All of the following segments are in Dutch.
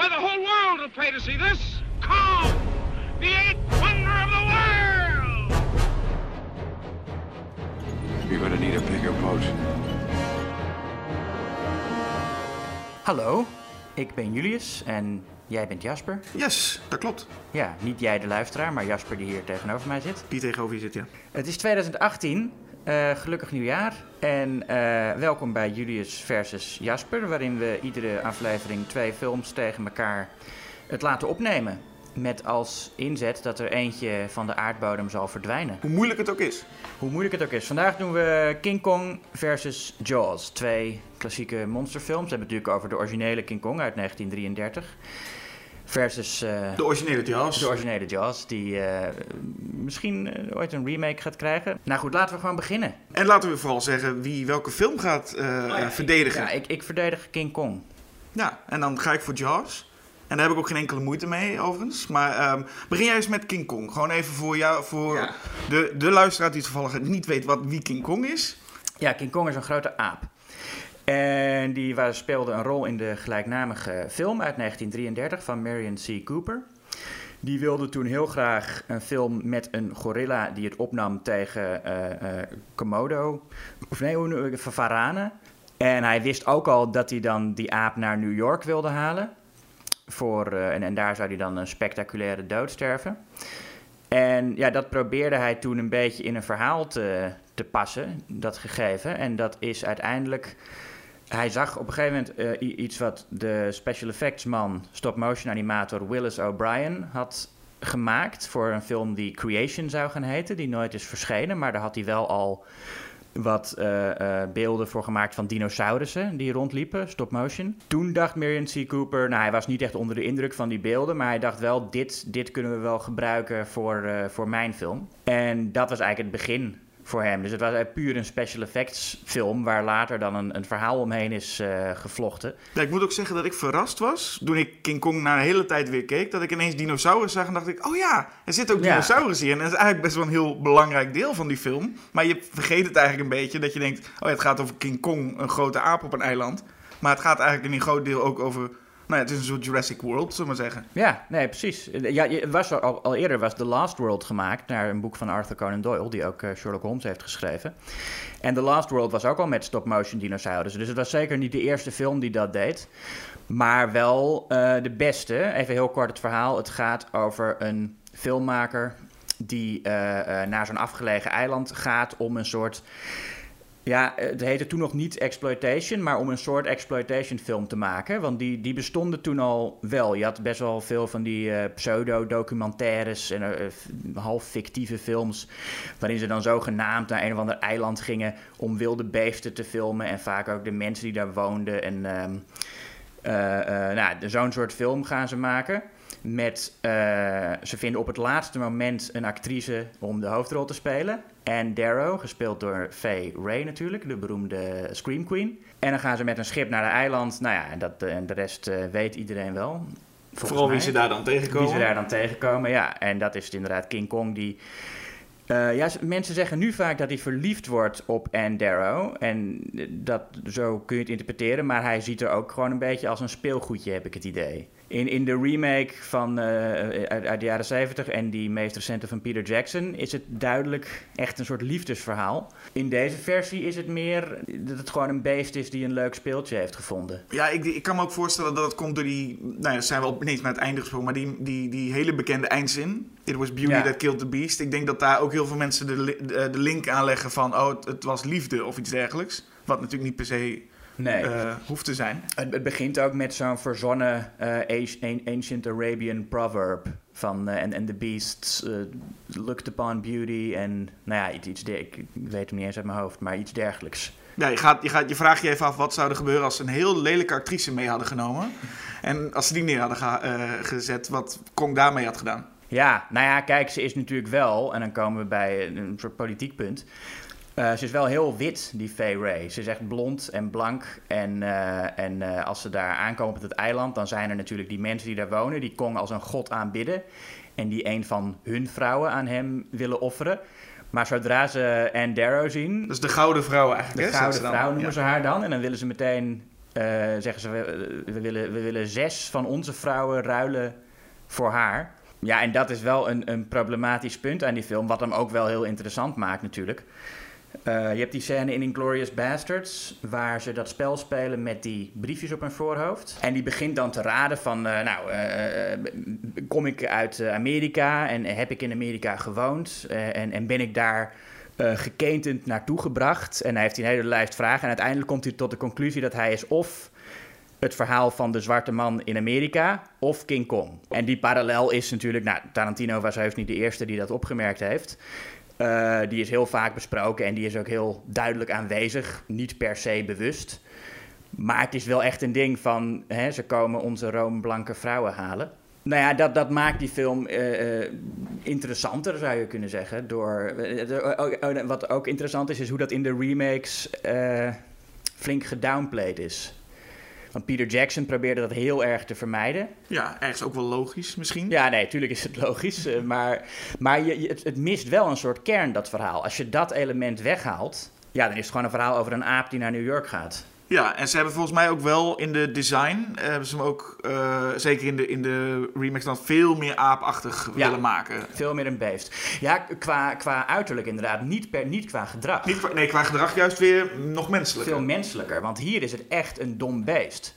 Why, the whole world will pay to see this. Kong, the eighth wonder of the world! You're gonna need a bigger boat. Hallo, ik ben Julius en jij bent Jasper. Yes, dat klopt. Ja, niet jij de luisteraar, maar Jasper die hier tegenover mij zit. Die tegenover je zit, ja. Het is 2018, eh, gelukkig nieuwjaar. En eh, welkom bij Julius versus Jasper, waarin we iedere aflevering twee films tegen elkaar het laten opnemen. Met als inzet dat er eentje van de aardbodem zal verdwijnen. Hoe moeilijk het ook is. Hoe moeilijk het ook is. Vandaag doen we King Kong versus Jaws. Twee klassieke monsterfilms. We hebben het natuurlijk over de originele King Kong uit 1933. Versus eh, De originele Jaws. de originele Jaws, die eh, misschien eh, ooit een remake gaat krijgen. Nou goed, laten we gewoon beginnen. En laten we vooral zeggen wie welke film gaat eh, verdedigen. Oh Ja, ik, ik verdedig King Kong. Ja, en dan ga ik voor Jaws. En daar heb ik ook geen enkele moeite mee, overigens. Maar ehm, begin jij eens met King Kong. Gewoon even voor, jou, voor Ja. de, de luisteraar die toevallig niet weet wat, wie King Kong is. Ja, King Kong is een grote aap. En die was, speelde een rol in de gelijknamige film uit 1933 van Marion C. Cooper. Die wilde toen heel graag een film met een gorilla die het opnam tegen eh, eh, Komodo. Of nee? Varanen. En hij wist ook al dat hij dan die aap naar New York wilde halen. Voor, eh, en, en daar zou hij dan een spectaculaire dood sterven. En ja, dat probeerde hij toen een beetje in een verhaal te, te passen, dat gegeven. En dat is uiteindelijk. Hij zag op een gegeven moment eh, iets wat de special effects man, stop-motion animator Willis O'Brien had gemaakt voor een film die Creation zou gaan heten, die nooit is verschenen, maar daar had hij wel al wat eh, eh, beelden voor gemaakt van dinosaurussen die rondliepen, stop-motion. Toen dacht Marion C. Cooper, nou hij was niet echt onder de indruk van die beelden, maar hij dacht wel, dit, dit kunnen we wel gebruiken voor, voor mijn film. En dat was eigenlijk het begin voor hem. Dus het was eigenlijk puur een special effects film waar later dan een, een verhaal omheen is eh, gevlochten. Ja, ik moet ook zeggen dat ik verrast was toen ik King Kong na een hele tijd weer keek. Dat ik ineens dinosaurus zag en dacht ik, oh ja, er zit ook Ja. dinosaurus hier. En dat is eigenlijk best wel een heel belangrijk deel van die film. Maar je vergeet het eigenlijk een beetje dat je denkt, oh ja, het gaat over King Kong, een grote aap op een eiland. Maar het gaat eigenlijk in een groot deel ook over, nou het is een soort Jurassic World, zullen we maar zeggen. Ja, nee, precies. Ja, je- was al, eerder was The Last World gemaakt naar een boek van Arthur Conan Doyle, die ook eh, Sherlock Holmes heeft geschreven. En The Last World was ook al met stop-motion dinosaurussen. Dus het was zeker niet de eerste film die dat deed. Maar wel eh, de beste. Even heel kort het verhaal. Het gaat over een filmmaker die eh, naar zo'n afgelegen eiland gaat om een soort ja, het heette toen nog niet exploitation, maar om een soort exploitation film te maken. Want die, die bestonden toen al wel. Je had best wel veel van die eh, pseudo-documentaires en eh, half fictieve films. Waarin ze dan zogenaamd naar een of ander eiland gingen om wilde beesten te filmen. En vaak ook de mensen die daar woonden. En ehm, eh, eh, nou, zo'n soort film gaan ze maken. Met, eh, ze vinden op het laatste moment een actrice om de hoofdrol te spelen. Anne Darrow, gespeeld door Faye Ray natuurlijk, de beroemde Scream Queen. En dan gaan ze met een schip naar de eiland. Nou ja, en, dat, en de rest eh, weet iedereen wel. Vooral wie ze daar dan tegenkomen. Wie ze daar dan tegenkomen, ja. En dat is inderdaad King Kong die... eh, ja, mensen zeggen nu vaak dat hij verliefd wordt op Anne Darrow. En eh, dat, zo kun je het interpreteren. Maar hij ziet er ook gewoon een beetje als een speelgoedje, heb ik het idee. In, in de remake van, eh, uit, uit de jaren 70 en die meest recente van Peter Jackson... is het duidelijk echt een soort liefdesverhaal. In deze versie is het meer dat het gewoon een beest is die een leuk speeltje heeft gevonden. Ja, ik, ik kan me ook voorstellen dat het komt door die... Nou ja, zijn we al ineens naar het einde gesproken, maar die, die, die hele bekende eindzin. It was beauty Ja. that killed the beast. Ik denk dat daar ook heel veel mensen de, de, de link aanleggen van... Oh, het, het was liefde of iets dergelijks. Wat natuurlijk niet per se Nee. eh, hoeft te zijn. Het, het begint ook met zo'n verzonnen eh, ancient- an- ancient Arabian proverb. Van eh, and, and the beasts looked upon beauty. En nou ja, iets, iets ik weet hem niet eens uit mijn hoofd, maar iets dergelijks. Ja, je, gaat, je, gaat, je vraagt je even af wat zou er gebeuren als ze een heel lelijke actrice mee hadden genomen. En als ze die neer hadden ge- gezet, wat Kong daarmee had gedaan. Ja, nou ja, kijk, ze is natuurlijk wel, en dan komen we bij een soort politiek punt. Eh, ze is wel heel wit, die Faye Ray. Ze is echt blond en blank. En, eh, en eh, als ze daar aankomen op het eiland, dan zijn er natuurlijk die mensen die daar wonen, die Kong als een god aanbidden. En die een van hun vrouwen aan hem willen offeren. Maar zodra ze Anne Darrow zien, Dus de gouden vrouw eigenlijk. de hè, gouden vrouw noemen Ja. ze haar dan. En dan willen ze meteen zeggen ze, we, we willen, we willen zes van onze vrouwen ruilen voor haar. Ja, en dat is wel een, een problematisch punt aan die film, wat hem ook wel heel interessant maakt natuurlijk. Uh, je hebt die scène in Inglourious Bastards, waar ze dat spel spelen met die briefjes op hun voorhoofd. En die begint dan te raden van, uh, nou, uh, kom ik uit Amerika en heb ik in Amerika gewoond en, en ben ik daar geketend naartoe gebracht. En hij heeft een hele lijst vragen en uiteindelijk komt hij tot de conclusie dat hij is of het verhaal van de zwarte man in Amerika of King Kong. En die parallel is natuurlijk, nou, Tarantino was heus niet de eerste die dat opgemerkt heeft. Uh, die is heel vaak besproken en die is ook heel duidelijk aanwezig. Niet per se bewust. Maar het is wel echt een ding van hè, ze komen onze roomblanke vrouwen halen. Nou ja, dat, dat maakt die film uh, uh, interessanter, zou je kunnen zeggen. Door, wat ook interessant is, is hoe dat in de remakes flink gedownplayed is. Want Peter Jackson probeerde dat heel erg te vermijden. Ja, ergens ook wel logisch misschien. Ja, nee, tuurlijk is het logisch. Eh, maar maar je, het, het mist wel een soort kern, dat verhaal. Als je dat element weghaalt, ja, dan is het gewoon een verhaal over een aap die naar New York gaat. Ja, en ze hebben volgens mij ook wel in de design, uh, hebben ze hem ook, uh, zeker in de, in de remix, dan veel meer aapachtig ja, willen maken. Veel meer een beest. Ja, qua, qua uiterlijk inderdaad, niet, per, niet qua gedrag. Niet, nee, qua gedrag juist weer nog menselijker. Veel menselijker, want hier is het echt een dom beest.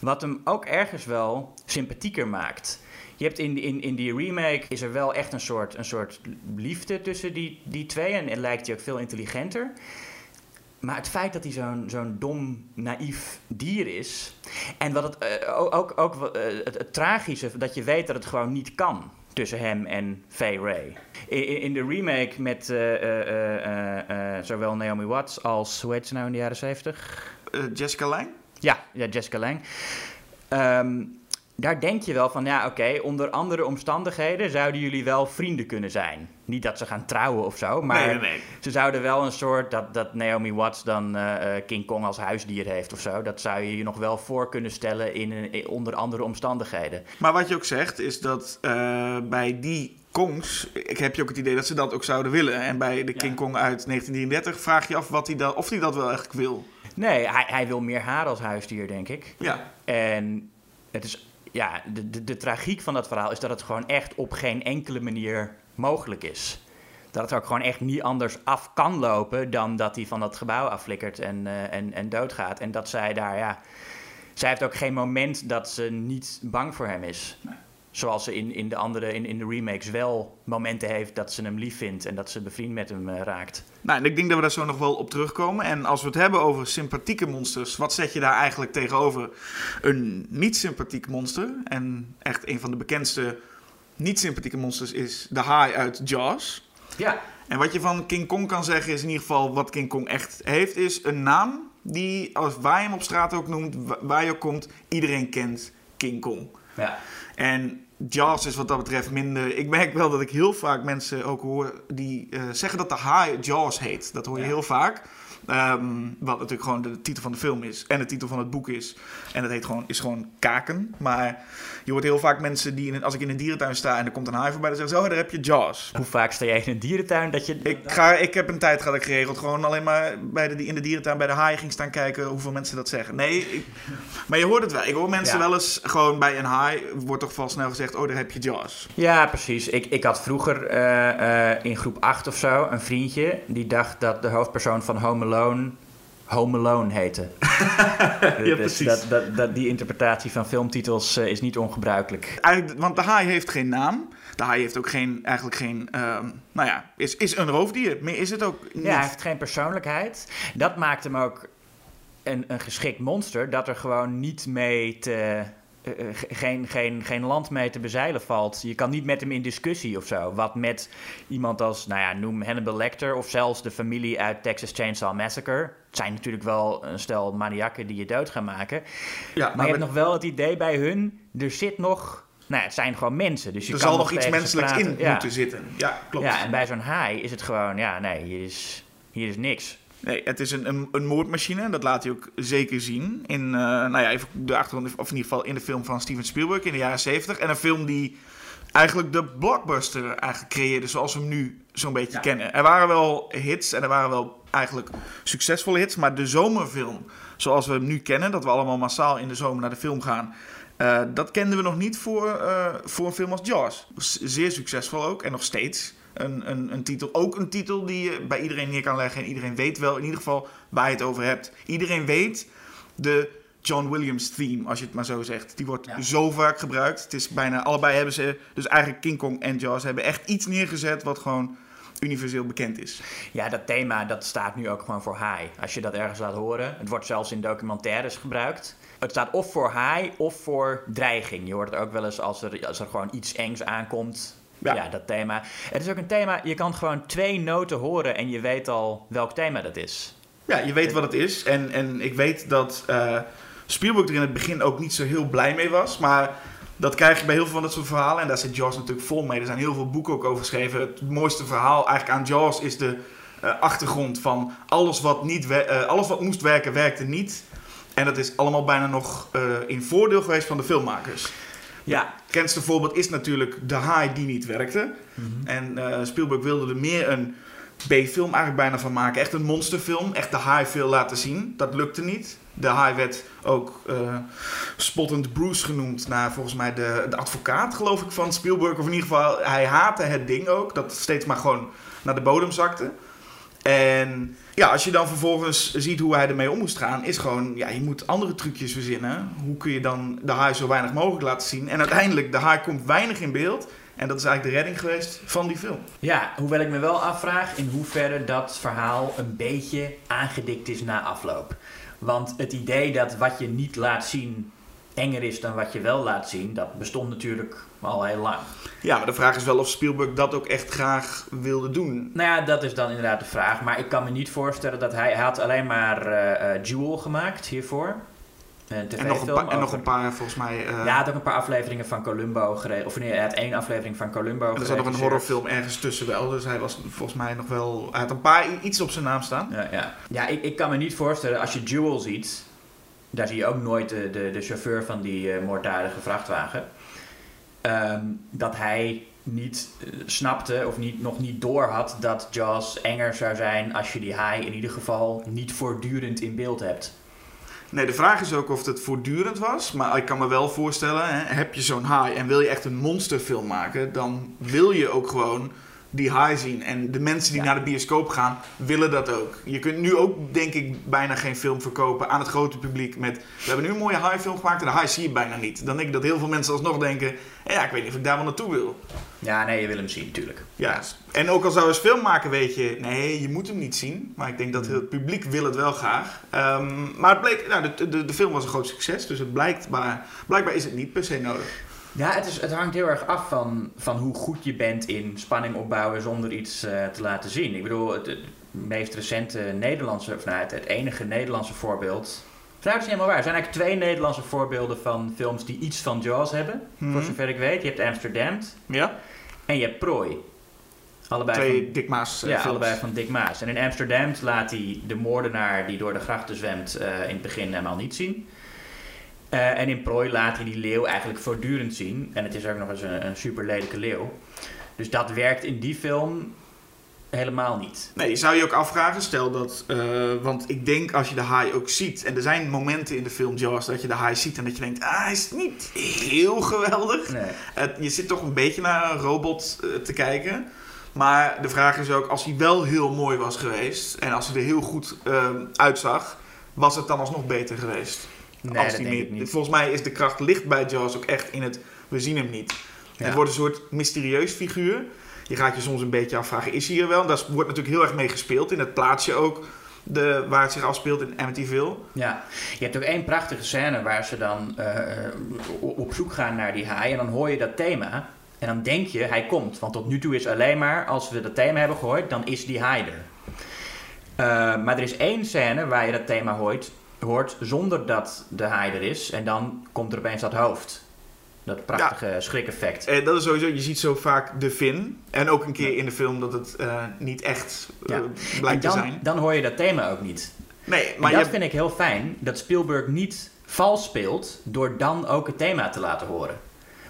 Wat hem ook ergens wel sympathieker maakt. Je hebt in, in, in die remake is er wel echt een soort, een soort liefde tussen die, die twee. En, en lijkt hij ook veel intelligenter. Maar het feit dat hij zo'n zo'n dom, naïef dier is. En wat het, uh, ook, ook uh, het, het, tragische, dat je weet dat het gewoon niet kan tussen hem en Faye Ray. In, in de remake met uh, zowel Naomi Watts als, hoe heet ze nou in de jaren 70? Jessica Lange? Ja, ja Jessica Lange. Um, daar denk je wel van, ja, oké, onder andere omstandigheden zouden jullie wel vrienden kunnen zijn. Niet dat ze gaan trouwen of zo, maar nee, nee. ze zouden wel een soort, dat, dat Naomi Watts dan uh, King Kong als huisdier heeft of zo. Dat zou je je nog wel voor kunnen stellen in, in onder andere omstandigheden. Maar wat je ook zegt, is dat uh, bij die Kongs, ik heb je ook het idee dat ze dat ook zouden willen. En bij de King. Kong uit 1933 vraag je af wat hij dat, of hij dat wel eigenlijk wil. Nee, hij, hij wil meer haar als huisdier, denk ik. Ja. En het is ja, de, de, tragiek van dat verhaal is dat het gewoon echt op geen enkele manier mogelijk is. Dat het ook gewoon echt niet anders af kan lopen dan dat hij van dat gebouw afflikkert en, uh, en, en doodgaat. En dat zij daar, ja. Zij heeft ook geen moment dat ze niet bang voor hem is. Zoals ze in, in de andere, in, in de remakes wel momenten heeft dat ze hem lief vindt en dat ze bevriend met hem uh, raakt. Nou, en ik denk dat we daar zo nog wel op terugkomen. En als we het hebben over sympathieke monsters, wat zet je daar eigenlijk tegenover een niet sympathiek monster? En echt een van de bekendste niet sympathieke monsters is de haai uit Jaws. Ja. En wat je van King Kong kan zeggen is in ieder geval wat King Kong echt heeft, is een naam die, als waar je hem op straat ook noemt, waar je ook komt, iedereen kent King Kong. Ja. En Jaws is wat dat betreft minder. Ik merk wel dat ik heel vaak mensen ook hoor die uh, zeggen dat de haai Jaws heet. Dat hoor je ja. heel vaak. Um, wat natuurlijk gewoon de titel van de film is en de titel van het boek is. En dat heet gewoon, is gewoon kaken. Maar je hoort heel vaak mensen die, in, als ik in een dierentuin sta en er komt een haai voorbij, dan zeggen ze, oh, daar heb je Jaws. Hoe vaak sta jij in een dierentuin dat je... Ik, ga, ik heb een tijd gehad ik geregeld gewoon alleen maar bij de, in de dierentuin bij de haai ging staan kijken hoeveel mensen dat zeggen. Nee, ik, maar je hoort het wel. Ik hoor mensen ja. wel eens gewoon bij een haai, wordt toch wel snel gezegd, oh, daar heb je Jaws. Ja, precies. Ik, ik had vroeger uh, uh, in groep 8 of zo een vriendje die dacht dat de hoofdpersoon van Home Alone Home Alone heette. ja, dus dat, dat, dat, die interpretatie van filmtitels uh, is niet ongebruikelijk. Eigenlijk, want de haai heeft geen naam. De haai heeft ook geen, eigenlijk geen, uh, nou ja, is, is een roofdier. Meer is het ook niet. Ja, hij heeft geen persoonlijkheid. Dat maakt hem ook een, een geschikt monster. Dat er gewoon niet mee te... Uh, geen, geen, geen land mee te bezeilen valt. Je kan niet met hem in discussie of zo. Wat met iemand als, nou ja, noem Hannibal Lecter... of zelfs de familie uit Texas Chainsaw Massacre. Het zijn natuurlijk wel een stel maniakken die je dood gaan maken. Ja, maar, maar je hebt nog wel het idee bij hun... er zit nog... Nou, het zijn gewoon mensen. Dus je er kan zal nog iets menselijks in ja. moeten zitten. Ja, klopt. Ja, en bij zo'n haai is het gewoon... Ja, nee, hier is, hier is niks. Nee, het is een, een, een, moordmachine. Dat laat hij ook zeker zien. In, uh, nou ja, even de achtergrond, of in ieder geval in de film van Steven Spielberg in de jaren 70. En een film die eigenlijk de blockbuster eigenlijk creëerde zoals we hem nu zo'n beetje ja. kennen. Er waren wel hits en er waren wel eigenlijk succesvolle hits. Maar de zomerfilm, zoals we hem nu kennen, dat we allemaal massaal in de zomer naar de film gaan. eh, dat kenden we nog niet voor, eh, voor een film als Jaws. Zeer succesvol ook en nog steeds. Een, een, een titel, ook een titel die je bij iedereen neer kan leggen. En iedereen weet wel in ieder geval waar je het over hebt. Iedereen weet de John Williams theme, als je het maar zo zegt. Die wordt Ja. zo vaak gebruikt. Het is bijna, allebei hebben ze, dus eigenlijk King Kong en Jaws, hebben echt iets neergezet wat gewoon universeel bekend is. Ja, dat thema dat staat nu ook gewoon voor high. Als je dat ergens laat horen. Het wordt zelfs in documentaires gebruikt. Het staat of voor high of voor dreiging. Je hoort het ook wel eens als er, als er gewoon iets engs aankomt. Ja. Ja. dat thema. Het is ook een thema, je kan gewoon twee noten horen en je weet al welk thema dat is. Ja, je weet wat het is. En, en ik weet dat eh, Spielberg er in het begin ook niet zo heel blij mee was. Maar dat krijg je bij heel veel van dat soort verhalen. En daar zit Jaws natuurlijk vol mee. Er zijn heel veel boeken ook over geschreven. Het mooiste verhaal eigenlijk aan Jaws is de eh, achtergrond van alles wat, niet eh, alles wat moest werken, werkte niet. En dat is allemaal bijna nog in voordeel geweest van de filmmakers. Ja, Het bekendste voorbeeld is natuurlijk De Haai die niet werkte. En eh, Spielberg wilde er meer een B-film eigenlijk bijna van maken. Echt een monsterfilm. Echt de haai veel laten zien. Dat lukte niet. De haai werd ook eh, spottend Bruce genoemd. Naar volgens mij de, de advocaat geloof ik van Spielberg. Of in ieder geval, hij haatte het ding ook. Dat steeds maar gewoon naar de bodem zakte. En ja, als je dan vervolgens ziet hoe hij ermee om moest gaan, is gewoon, ja, je moet andere trucjes verzinnen. Hoe kun je dan de haai zo weinig mogelijk laten zien? En uiteindelijk, de haai komt weinig in beeld. En dat is eigenlijk de redding geweest van die film. ja, hoewel ik me wel afvraag in hoeverre dat verhaal een beetje aangedikt is na afloop. Want het idee dat wat je niet laat zien enger is dan wat je wel laat zien, dat bestond natuurlijk al heel lang. Ja, maar de vraag is wel of Spielberg dat ook echt graag wilde doen. Nou ja, dat is dan inderdaad de vraag. Maar ik kan me niet voorstellen dat hij... Hij had alleen maar eh, eh, Jewel gemaakt hiervoor. Een En nog, een en nog een paar, volgens mij. eh, Ja, hij had ook een paar afleveringen van Columbo gereden. Of nee, hij had één aflevering van Columbo en er zat nog een horrorfilm ergens tussen wel. Dus hij was volgens mij nog wel. Hij had een paar iets op zijn naam staan. Ja, ja. ja ik, ik kan me niet voorstellen, als je Jewel ziet... Daar zie je ook nooit de, de, de chauffeur van die eh, moorddadige vrachtwagen. ehm, dat hij niet eh, snapte of niet, nog niet door had dat Jaws enger zou zijn als je die haai in ieder geval niet voortdurend in beeld hebt. Nee, de vraag is ook of het voortdurend was. Maar ik kan me wel voorstellen, hè, heb je zo'n haai en wil je echt een monsterfilm maken, dan wil je ook gewoon die haai zien. En de mensen die Ja. naar de bioscoop gaan, willen dat ook. Je kunt nu ook, denk ik, bijna geen film verkopen aan het grote publiek met... We hebben nu een mooie haai-film gemaakt en de haai zie je bijna niet. Dan denk ik dat heel veel mensen alsnog denken... Ja, ik weet niet of ik daar wel naartoe wil. Ja, nee, je wil hem zien natuurlijk. Ja, en ook al zou je eens film maken, weet je, nee, je moet hem niet zien. Maar ik denk dat het publiek wil het wel graag. Ehm, maar het bleek, nou, de, de, de film was een groot succes, dus het blijkt, maar blijkbaar is het niet per se nodig. Ja, het, is, het hangt heel erg af van, van hoe goed je bent in spanning opbouwen zonder iets eh, te laten zien. Ik bedoel, het, het meest recente Nederlandse, of nou, het, het enige Nederlandse voorbeeld. Nou, dat is niet helemaal waar. Er zijn eigenlijk twee Nederlandse voorbeelden van films die iets van Jaws hebben. Mhm. Voor zover ik weet. Je hebt Amsterdam Ja? en je hebt Prooi. Allebei Twee van, Dick Maas eh, ja, films. allebei van Dick Maas. En in Amsterdam laat hij de moordenaar die door de grachten zwemt eh, in het begin helemaal niet zien. Eh, en in Prooi laat hij die leeuw eigenlijk voortdurend zien. En het is ook nog eens een, een super lelijke leeuw. Dus dat werkt in die film helemaal niet. Nee, je zou je ook afvragen, stel dat, eh, want ik denk als je de haai ook ziet, en er zijn momenten in de film Jaws dat je de haai ziet en dat je denkt, ah, hij is niet heel geweldig. Nee. Je zit toch een beetje naar een robot eh, te kijken. Maar de vraag is ook, als hij wel heel mooi was geweest en als hij er heel goed eh, uitzag, was het dan alsnog beter geweest? Nee, als dat die denk meer- ik niet. Volgens mij is de kracht ligt bij Jaws ook echt in het, we zien hem niet. Ja. Het wordt een soort mysterieus figuur. Je gaat je soms een beetje afvragen, is hij er wel? Daar wordt natuurlijk heel erg mee gespeeld in het plaatsje ook. De, waar het zich afspeelt in Amityville. Ja, je hebt ook één prachtige scène waar ze dan eh, op op zoek gaan naar die haai. En dan hoor je dat thema. En dan denk je, hij komt. Want tot nu toe is alleen maar, als we dat thema hebben gehoord, dan is die haai er. Eh, maar er is één scène waar je dat thema hoort, hoort zonder dat de haai er is. En dan komt er opeens dat hoofd. Dat prachtige schrik-effect. Eh, dat is sowieso, je ziet zo vaak de Vin. En ook een keer in de film dat het eh, niet echt eh, Ja. blijkt en te zijn. dan hoor je dat thema ook niet. Nee, Maar je dat hebt- vind ik heel fijn, dat Spielberg niet vals speelt door dan ook het thema te laten horen.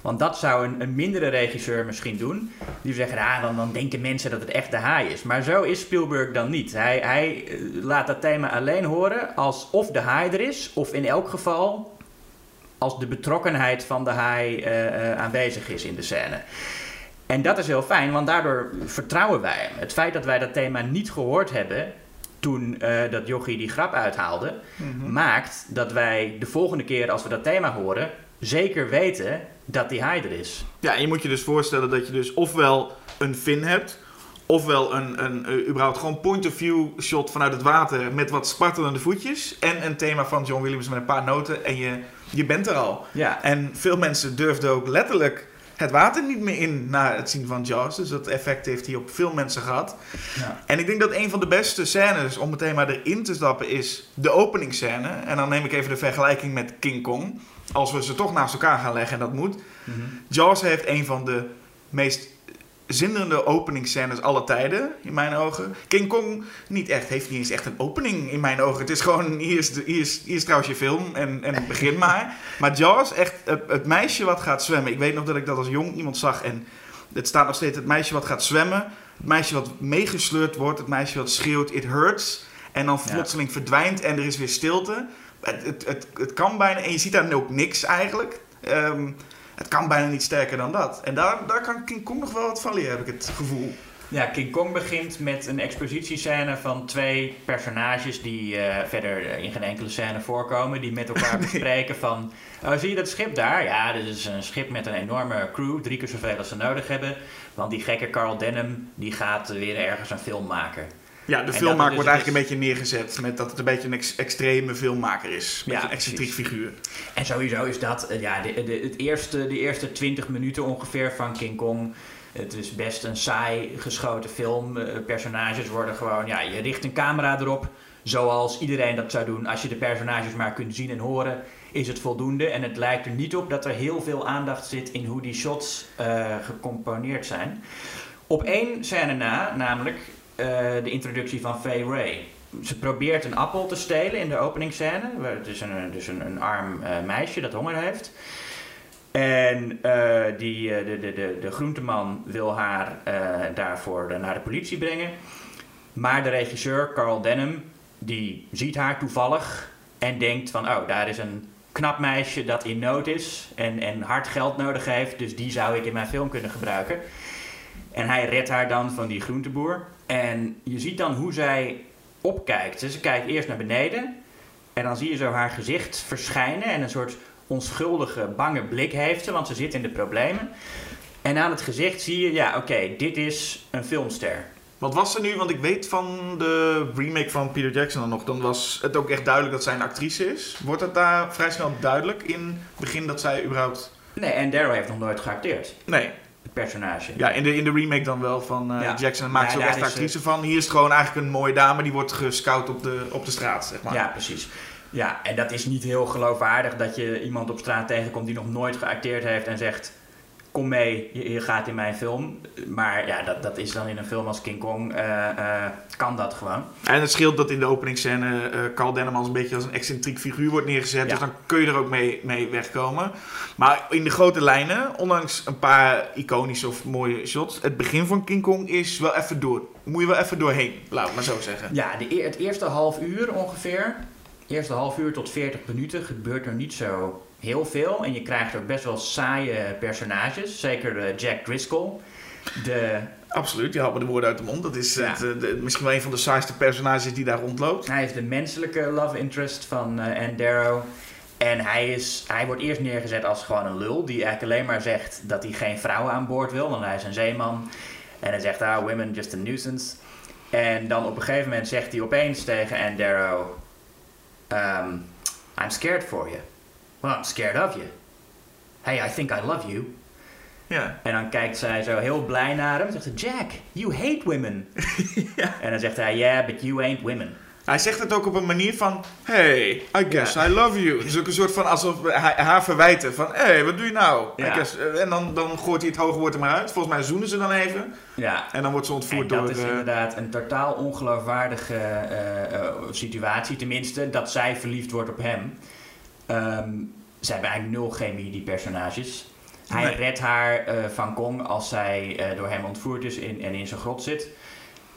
Want dat zou een, een mindere regisseur misschien doen. Die zou zeggen, ah, dan, dan denken mensen dat het echt de haai is. Maar zo is Spielberg dan niet. Hij, hij eh, laat dat thema alleen horen als of de haai er is, of in elk geval als de betrokkenheid van de haai eh, eh, aanwezig is in de scène. En dat is heel fijn, want daardoor vertrouwen wij hem. Het feit dat wij dat thema niet gehoord hebben toen eh, dat jochie die grap uithaalde, maakt dat wij de volgende keer als we dat thema horen, zeker weten dat die haai er is. Ja, en je moet je dus voorstellen dat je dus ofwel een fin hebt, ofwel een, een eh, überhaupt gewoon point-of-view shot vanuit het water met wat spartelende voetjes en een thema van John Williams met een paar noten en je, je bent er al. Ja, En veel mensen durfden ook letterlijk het water niet meer in na het zien van Jaws. Dus dat effect heeft hij op veel mensen gehad. Ja. En ik denk dat een van de beste scènes om meteen maar erin te stappen is de openingsscène. En dan neem ik even de vergelijking met King Kong. Als we ze toch naast elkaar gaan leggen, en dat moet. Mhm. Jaws heeft een van de meest zinderende openingsscènes aller tijden, in mijn ogen. King Kong niet echt, heeft niet eens echt een opening in mijn ogen. Het is gewoon, hier is, de, hier is, hier is trouwens je film en, en begin maar. Maar Jaws, echt het, het meisje wat gaat zwemmen. Ik weet nog dat ik dat als jong iemand zag en het staat nog steeds het meisje wat gaat zwemmen. Het meisje wat meegesleurd wordt, het meisje wat schreeuwt, it hurts. En dan Ja. plotseling verdwijnt en er is weer stilte. Het, het, het, het kan bijna, en je ziet daar ook niks eigenlijk. Ehm, het kan bijna niet sterker dan dat. En daar, daar kan King Kong nog wel wat van leren, heb ik het gevoel. Ja, King Kong begint met een expositiescène van twee personages die eh, verder eh, in geen enkele scène voorkomen. Die met elkaar bespreken van, oh, zie je dat schip daar? Ja, dit is een schip met een enorme crew, drie keer zoveel als ze nodig hebben. Want die gekke Carl Denham, die gaat weer ergens een film maken. Ja, de filmmaker wordt dus- eigenlijk een beetje neergezet met dat het een beetje een ex- extreme filmmaker is. Met Ja, een excentriek figuur. En sowieso is dat, eh, ja, de, de, het eerste, de eerste 20 minuten ongeveer van King Kong. Het is best een saai geschoten film. Eh, personages worden gewoon, ja, je richt een camera erop. Zoals iedereen dat zou doen. Als je de personages maar kunt zien en horen, is het voldoende. En het lijkt er niet op dat er heel veel aandacht zit in hoe die shots eh, gecomponeerd zijn. Op één scène na, namelijk de introductie van Fay Ray. Ze probeert een appel te stelen in de openingsscène. Het is een, dus een, een arm eh, meisje dat honger heeft. En eh, die, eh, de, de, de, de groenteman wil haar eh, daarvoor eh, naar de politie brengen. Maar de regisseur, Carl Denham, die ziet haar toevallig en denkt van... oh, daar is een knap meisje dat in nood is en, en hard geld nodig heeft... dus die zou ik in mijn film kunnen gebruiken. En hij redt haar dan van die groenteboer. En je ziet dan hoe zij opkijkt. Ze kijkt eerst naar beneden en dan zie je zo haar gezicht verschijnen... en een soort onschuldige, bange blik heeft ze, want ze zit in de problemen. En aan het gezicht zie je, ja, oké, dit is een filmster. Wat was er nu? Want ik weet van de remake van Peter Jackson dan nog. Dan was het ook echt duidelijk dat zij een actrice is. Wordt het daar vrij snel duidelijk in het begin dat zij überhaupt... Nee, en Daryl heeft nog nooit geacteerd, Nee. Personage. Ja, in de, in de remake dan wel van eh, Ja. Jackson. Maakt Ja, ze ook echt actrice van. Hier is het gewoon eigenlijk een mooie dame. Die wordt gescout op de, op de straat, zeg maar. Ja, precies. Ja, en dat is niet heel geloofwaardig dat je iemand op straat tegenkomt die nog nooit geacteerd heeft en zegt: Kom mee, je, je gaat in mijn film. Maar ja, dat, dat is dan in een film als King Kong, eh, eh, kan dat gewoon. En het scheelt dat in de openingsscène eh Carl Denham als een beetje als een excentriek figuur wordt neergezet. Ja. Dus dan kun je er ook mee, mee wegkomen. Maar in de grote lijnen, ondanks een paar iconische of mooie shots, het begin van King Kong is wel even door. Moet je wel even doorheen, laat ik maar zo zeggen. Ja, de, het eerste half uur ongeveer, eerste half uur tot 40 minuten, gebeurt er niet zo heel veel. En je krijgt ook best wel saaie personages. Zeker eh, Jack Driscoll. De, Absoluut, je haalt me de woorden uit de mond. Dat is Ja. het, eh, de- misschien wel een van de saaiste personages die daar rondloopt. Hij is de menselijke love interest van Ann Darrow. En hij, is, hij wordt eerst neergezet als gewoon een lul. Die eigenlijk alleen maar zegt dat hij geen vrouwen aan boord wil. Want hij is een zeeman. En hij zegt, ah, women just a nuisance. En dan op een gegeven moment zegt hij opeens tegen Ann Darrow... Um, I'm scared for you. Well, I'm scared of you. Hey, I think I love you. Ja. En dan kijkt zij zo heel blij naar hem. En zegt ze, Jack, you hate women. En dan zegt hij, yeah, but you ain't women. Hij zegt het ook op een manier van: Hey, I guess Ja. I love you. Het is ook een soort van alsof hij haar verwijten: van, Hey, wat doe je nou? I Ja. guess- eh, en dan, dan gooit hij het hoge woord er maar uit. Volgens mij zoenen ze dan even. Ja, En dan wordt ze ontvoerd dat door. is eh, inderdaad een totaal ongeloofwaardige eh, situatie. Tenminste, dat zij verliefd wordt op hem. Ehm, ze hebben eigenlijk nul chemie, die personages. Hij Nee. redt haar van Kong als zij door hem ontvoerd is in, en in zijn grot zit.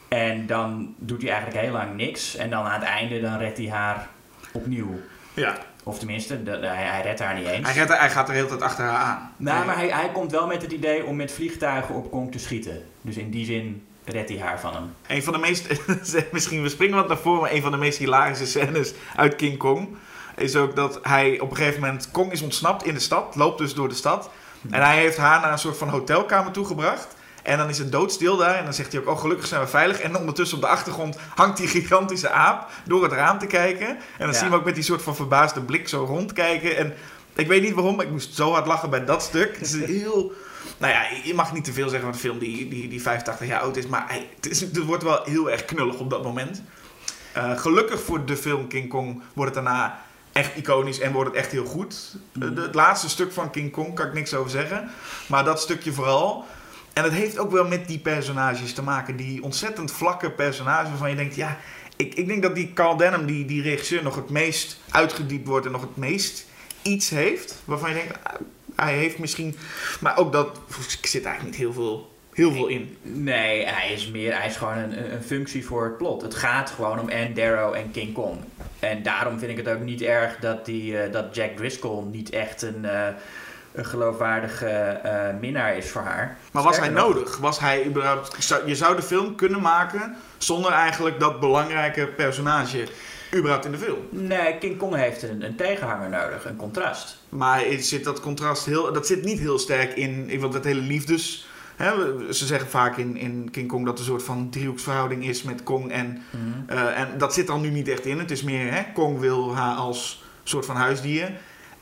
En dan doet hij eigenlijk heel lang niks. En dan aan het einde dan redt hij haar opnieuw. Ja. Of tenminste, de, de- hij, hij redt haar niet eens. Hij, redt, hij gaat de hele tijd achter haar aan. Nou, maar hij, hij komt wel met het idee om met vliegtuigen op Kong te schieten. Dus in die zin redt hij haar van hem. Een van de meest, misschien we springen wat naar voren, maar een van de meest hilarische scènes uit King Kong is ook dat hij op een gegeven moment, Kong is ontsnapt in de stad, loopt dus door de stad. En hij heeft haar naar een soort van hotelkamer toegebracht. En dan is het doodstil daar en dan zegt hij ook, oh gelukkig zijn we veilig. En ondertussen op de achtergrond hangt die gigantische aap door het raam te kijken. En dan Ja. zien we ook met die soort van verbaasde blik zo rondkijken. En ik weet niet waarom, maar ik moest zo hard lachen bij dat stuk. Het is heel... Nou ja, je mag niet te veel zeggen van een film die, die, die 85 jaar oud is. Maar het, is, het wordt wel heel erg knullig op dat moment. Eh, gelukkig voor de film King Kong wordt het daarna echt iconisch en wordt het echt heel goed. Eh, de- het laatste stuk van King Kong kan ik niks over zeggen. Maar dat stukje vooral. En het heeft ook wel met die personages te maken. Die ontzettend vlakke personages waarvan je denkt... Ja, ik, ik denk dat die Carl Denham, die, die regisseur, nog het meest uitgediept wordt. En nog het meest iets heeft. Waarvan je denkt, ah, hij heeft misschien... Maar ook dat er zit eigenlijk niet heel veel, heel veel in. Nee, hij is meer, hij is gewoon een, een- een functie voor het plot. Het gaat gewoon om Anne Darrow en King Kong. En daarom vind ik het ook niet erg dat, die, eh, dat Jack Driscoll niet echt een, eh, een geloofwaardige eh, minnaar is voor haar. Maar was hij nog, nodig? Was hij überhaupt, je zou de film kunnen maken zonder eigenlijk dat belangrijke personage überhaupt in de film. Nee, King Kong heeft een, een tegenhanger nodig, een contrast. Maar zit dat contrast heel, dat zit niet heel sterk in, in want het hele liefdes. Ze zeggen vaak in, in King Kong dat er een soort van driehoeksverhouding is met Kong en Eh, en dat zit er nu niet echt in. Het is meer, hè, Kong wil haar als soort van huisdier.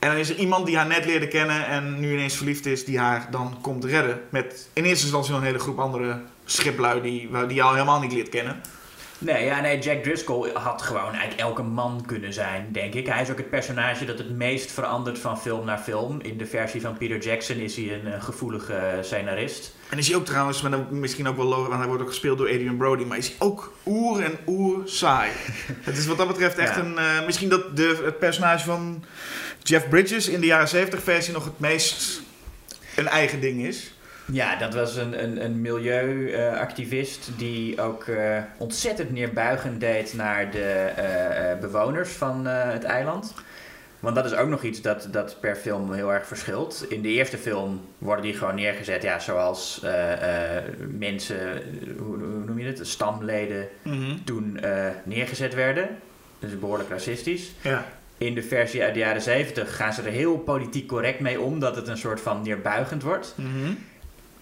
En dan is er iemand die haar net leerde kennen en nu ineens verliefd is, die haar dan komt redden. Met in eerste instantie nog een hele groep andere schiplui die, die je al helemaal niet leert kennen. Nee, ja, nee, Jack Driscoll had gewoon eigenlijk elke man kunnen zijn, denk ik. Hij is ook het personage dat het meest verandert van film naar film. In de versie van Peter Jackson is hij een, gevoelige scenarist. En is hij ook trouwens, een, misschien ook wel logisch, want hij wordt ook gespeeld door Adrian Brody, maar is hij ook oer en oer saai. het is wat dat betreft echt Ja. een, eh, misschien dat de, het personage van Jeff Bridges in de jaren 70 versie nog het meest een eigen ding is. Ja, dat was een, een, een milieuactivist die ook eh, ontzettend neerbuigend deed naar de eh, eh, bewoners van het eiland. Want dat is ook nog iets dat, dat per film heel erg verschilt. In de eerste film worden die gewoon neergezet ja, zoals mensen, hoe, hoe noem je het, stamleden toen eh, neergezet werden. Dus behoorlijk racistisch. Ja. In de versie uit de jaren 70 gaan ze er heel politiek correct mee om dat het een soort van neerbuigend wordt.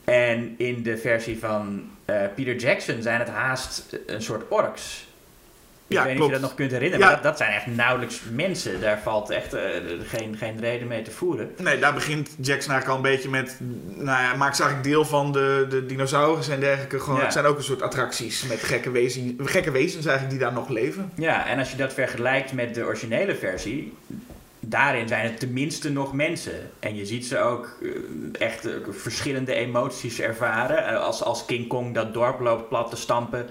En in de versie van eh, Peter Jackson zijn het haast een soort orks. Ik Ja, weet niet of je dat nog kunt herinneren, Ja. maar dat, dat zijn echt nauwelijks mensen. Daar valt echt eh, geen, geen reden mee te voeren. Nee, daar begint Jackson eigenlijk al een beetje met. Nou ja, maakt ze eigenlijk deel van de, de dinosaurussen en dergelijke. Gewoon, Ja. Het zijn ook een soort attracties met gekke, wezen, gekke wezens eigenlijk die daar nog leven. Ja, en als je dat vergelijkt met de originele versie, daarin zijn het tenminste nog mensen. En je ziet ze ook eh, echt eh, verschillende emoties ervaren. Als, als King Kong dat dorp loopt plat te stampen,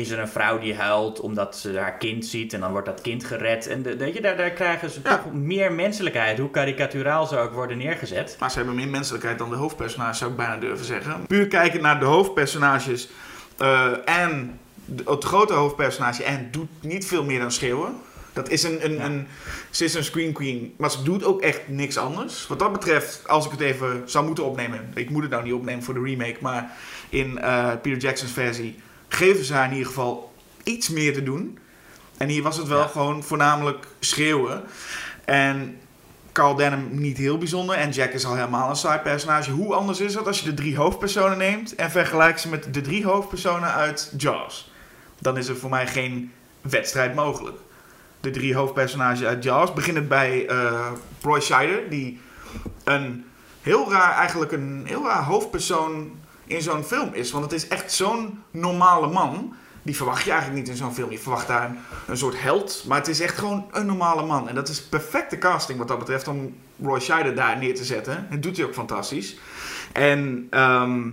is er een vrouw die huilt omdat ze haar kind ziet en dan wordt dat kind gered. En de, weet je, daar, daar krijgen ze Ja. toch meer menselijkheid, hoe karikaturaal ze ook worden neergezet. Maar ze hebben meer menselijkheid dan de hoofdpersonages, zou ik bijna durven zeggen. Puur kijken naar de hoofdpersonages. eh, en het grote hoofdpersonage. En doet niet veel meer dan schreeuwen. Dat is een, een, Ja. een, ze is een scream queen, maar ze doet ook echt niks anders. Wat dat betreft, als ik het even zou moeten opnemen. Ik moet het nou niet opnemen voor de remake, maar in eh, Peter Jackson's versie geven ze haar in ieder geval iets meer te doen. En hier was het wel Ja. gewoon voornamelijk schreeuwen. En Carl Denham niet heel bijzonder. En Jack is al helemaal een saai personage. Hoe anders is het als je de drie hoofdpersonen neemt en vergelijkt ze met de drie hoofdpersonen uit Jaws? Dan is er voor mij geen wedstrijd mogelijk. De drie hoofdpersonages uit Jaws beginnen bij eh Roy Scheider, die een heel raar, eigenlijk een heel raar hoofdpersoon in zo'n film is. Want het is echt zo'n normale man. Die verwacht je eigenlijk niet in zo'n film. Je verwacht daar een, een soort held. Maar het is echt gewoon een normale man. En dat is perfecte casting wat dat betreft om Roy Scheider daar neer te zetten. Dat doet hij ook fantastisch. En ehm,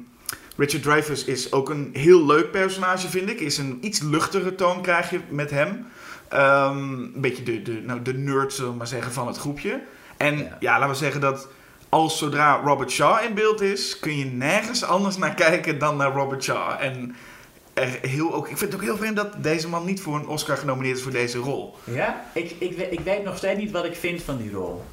Richard Dreyfuss is ook een heel leuk personage, vind ik. Is een iets luchtere toon krijg je met hem. Ehm, een beetje de, de, nou, de nerd, zullen we maar zeggen, van het groepje. En. Ja. laten we zeggen dat als zodra Robert Shaw in beeld is, kun je nergens anders naar kijken dan naar Robert Shaw. En er heel ook, ik vind het ook heel vreemd dat deze man niet voor een Oscar genomineerd is voor deze rol. Ja, ik, ik, we- ik weet nog steeds niet wat ik vind van die rol.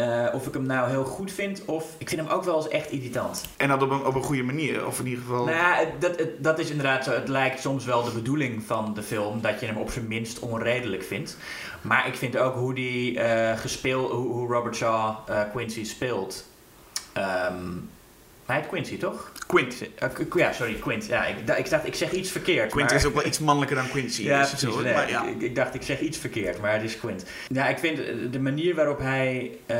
Eh, of ik hem nou heel goed vind, of ik vind hem ook wel eens echt irritant. En dat op een, op een goede manier, of in ieder geval... Nou ja, dat, dat is inderdaad zo. Het lijkt soms wel de bedoeling van de film dat je hem op zijn minst onredelijk vindt. Maar ik vind ook hoe die eh gespeeld, hoe, hoe Robert Shaw eh, Quincy speelt. Ehm hij heet Quincy, toch? Quint. Eh, Qu- ja, sorry, Quint. Ja, ik, ik dacht, ik zeg iets verkeerd. Quint maar- is ook wel iets mannelijker dan Quincy. Ja, precies. zo, nee, maar ja. ik, ik dacht, ik zeg iets verkeerd, maar het is Quint. Ja, ik vind de manier waarop hij eh,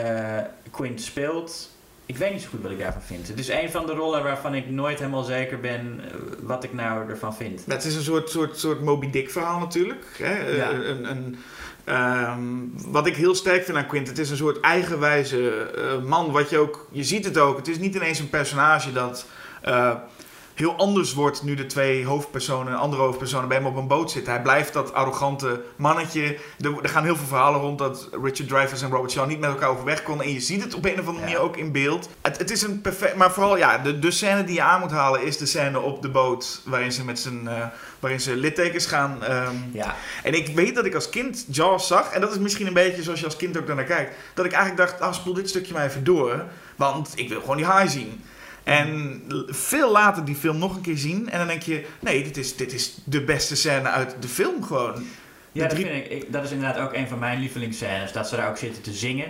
Quint speelt... Ik weet niet zo goed wat ik daarvan vind. Het is een van de rollen waarvan ik nooit helemaal zeker ben eh, wat ik nou ervan vind. Het is een soort, soort, soort Moby Dick verhaal natuurlijk. Hè? Ja. Een, een, ehm, wat ik heel sterk vind aan Quint, het is een soort eigenwijze eh, man. Wat je ook, je ziet het ook. Het is niet ineens een personage dat eh, heel anders wordt nu de twee hoofdpersonen, andere hoofdpersonen bij hem op een boot zitten. Hij blijft dat arrogante mannetje. Er, er gaan heel veel verhalen rond dat Richard Dreyfuss en Robert Shaw niet met elkaar overweg konden. En je ziet het op een of andere Ja. manier ook in beeld. Het, het is een perfect, maar vooral ja, de, de scène die je aan moet halen is de scène op de boot waarin ze met zijn, eh, waarin ze littekens gaan. ehm, Ja, en ik weet dat ik als kind Jaws zag, en dat is misschien een beetje zoals je als kind ook daarnaar kijkt, dat ik eigenlijk dacht, ah, spoel dit stukje maar even door, want ik wil gewoon die haai zien. En veel later die film nog een keer zien en dan denk je, nee, dit is, dit is de beste scène uit de film gewoon. ja dat, vind ik, dat is inderdaad ook een van mijn lievelingsscènes. Dat ze daar ook zitten te zingen.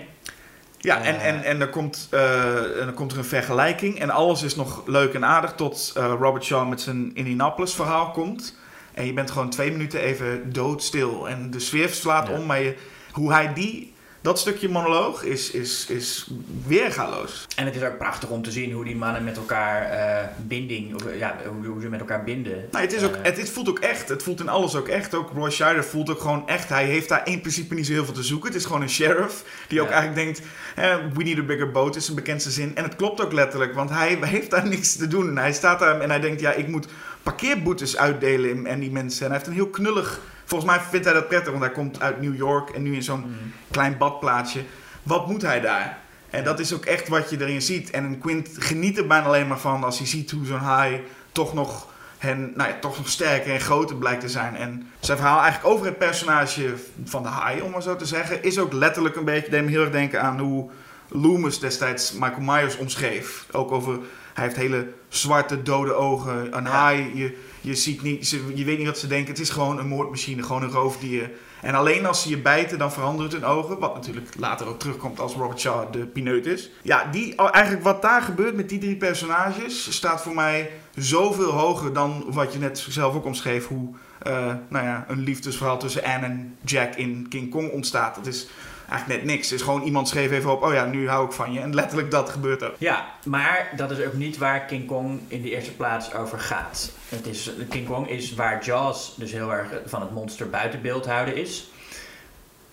Ja, en, Eh. en, en, dan komt, eh, en dan komt er een vergelijking en alles is nog leuk en aardig tot eh, Robert Shaw met zijn Indianapolis verhaal komt. En je bent gewoon twee minuten even doodstil en de sfeer slaat Ja. om, maar je, hoe hij die, dat stukje monoloog is, is, is weergaloos. En het is ook prachtig om te zien hoe die mannen met elkaar eh, binding, of, ja, hoe, hoe ze met elkaar binden. Nou, het, is ook, Eh, het, het voelt ook echt. Het voelt in alles ook echt. Ook Roy Scheider voelt ook gewoon echt. Hij heeft daar in principe niet zo heel veel te zoeken. Het is gewoon een sheriff die ook eigenlijk denkt... eh, we need a bigger boat is zijn bekendste zin. En het klopt ook letterlijk, want hij heeft daar niks te doen. Hij staat daar en hij denkt... ja, ik moet parkeerboetes uitdelen en die mensen. En hij heeft een heel knullig... Volgens mij vindt hij dat prettig, want hij komt uit New York... en nu in zo'n mhm. klein badplaatsje. Wat moet hij daar? En dat is ook echt wat je erin ziet. En een Quint geniet er bijna alleen maar van als hij ziet hoe zo'n haai toch nog, hen, nou ja, toch nog sterker en groter blijkt te zijn. En zijn verhaal eigenlijk over het personage van de haai, om maar zo te zeggen, is ook letterlijk een beetje, deed me heel erg denken aan hoe Loomis destijds Michael Myers omschreef. Ook over, hij heeft hele zwarte, dode ogen, een Ja. haai, je, je, ziet niet, je weet niet wat ze denken. Het is gewoon een moordmachine, gewoon een roofdier. En alleen als ze je bijten, dan verandert hun ogen. Wat natuurlijk later ook terugkomt als Robert Shaw de pineut is. Ja, die, eigenlijk wat daar gebeurt met die drie personages... staat voor mij zoveel hoger dan wat je net zelf ook omschreef... hoe eh, nou ja, een liefdesverhaal tussen Anne en Jack in King Kong ontstaat. Dat is eigenlijk net niks. Is gewoon iemand schreef even op... oh ja, nu hou ik van je. En letterlijk dat gebeurt ook. Ja, maar dat is ook niet waar King Kong in de eerste plaats over gaat. Het is, King Kong is waar Jaws dus heel erg van het monster buiten beeld houden is.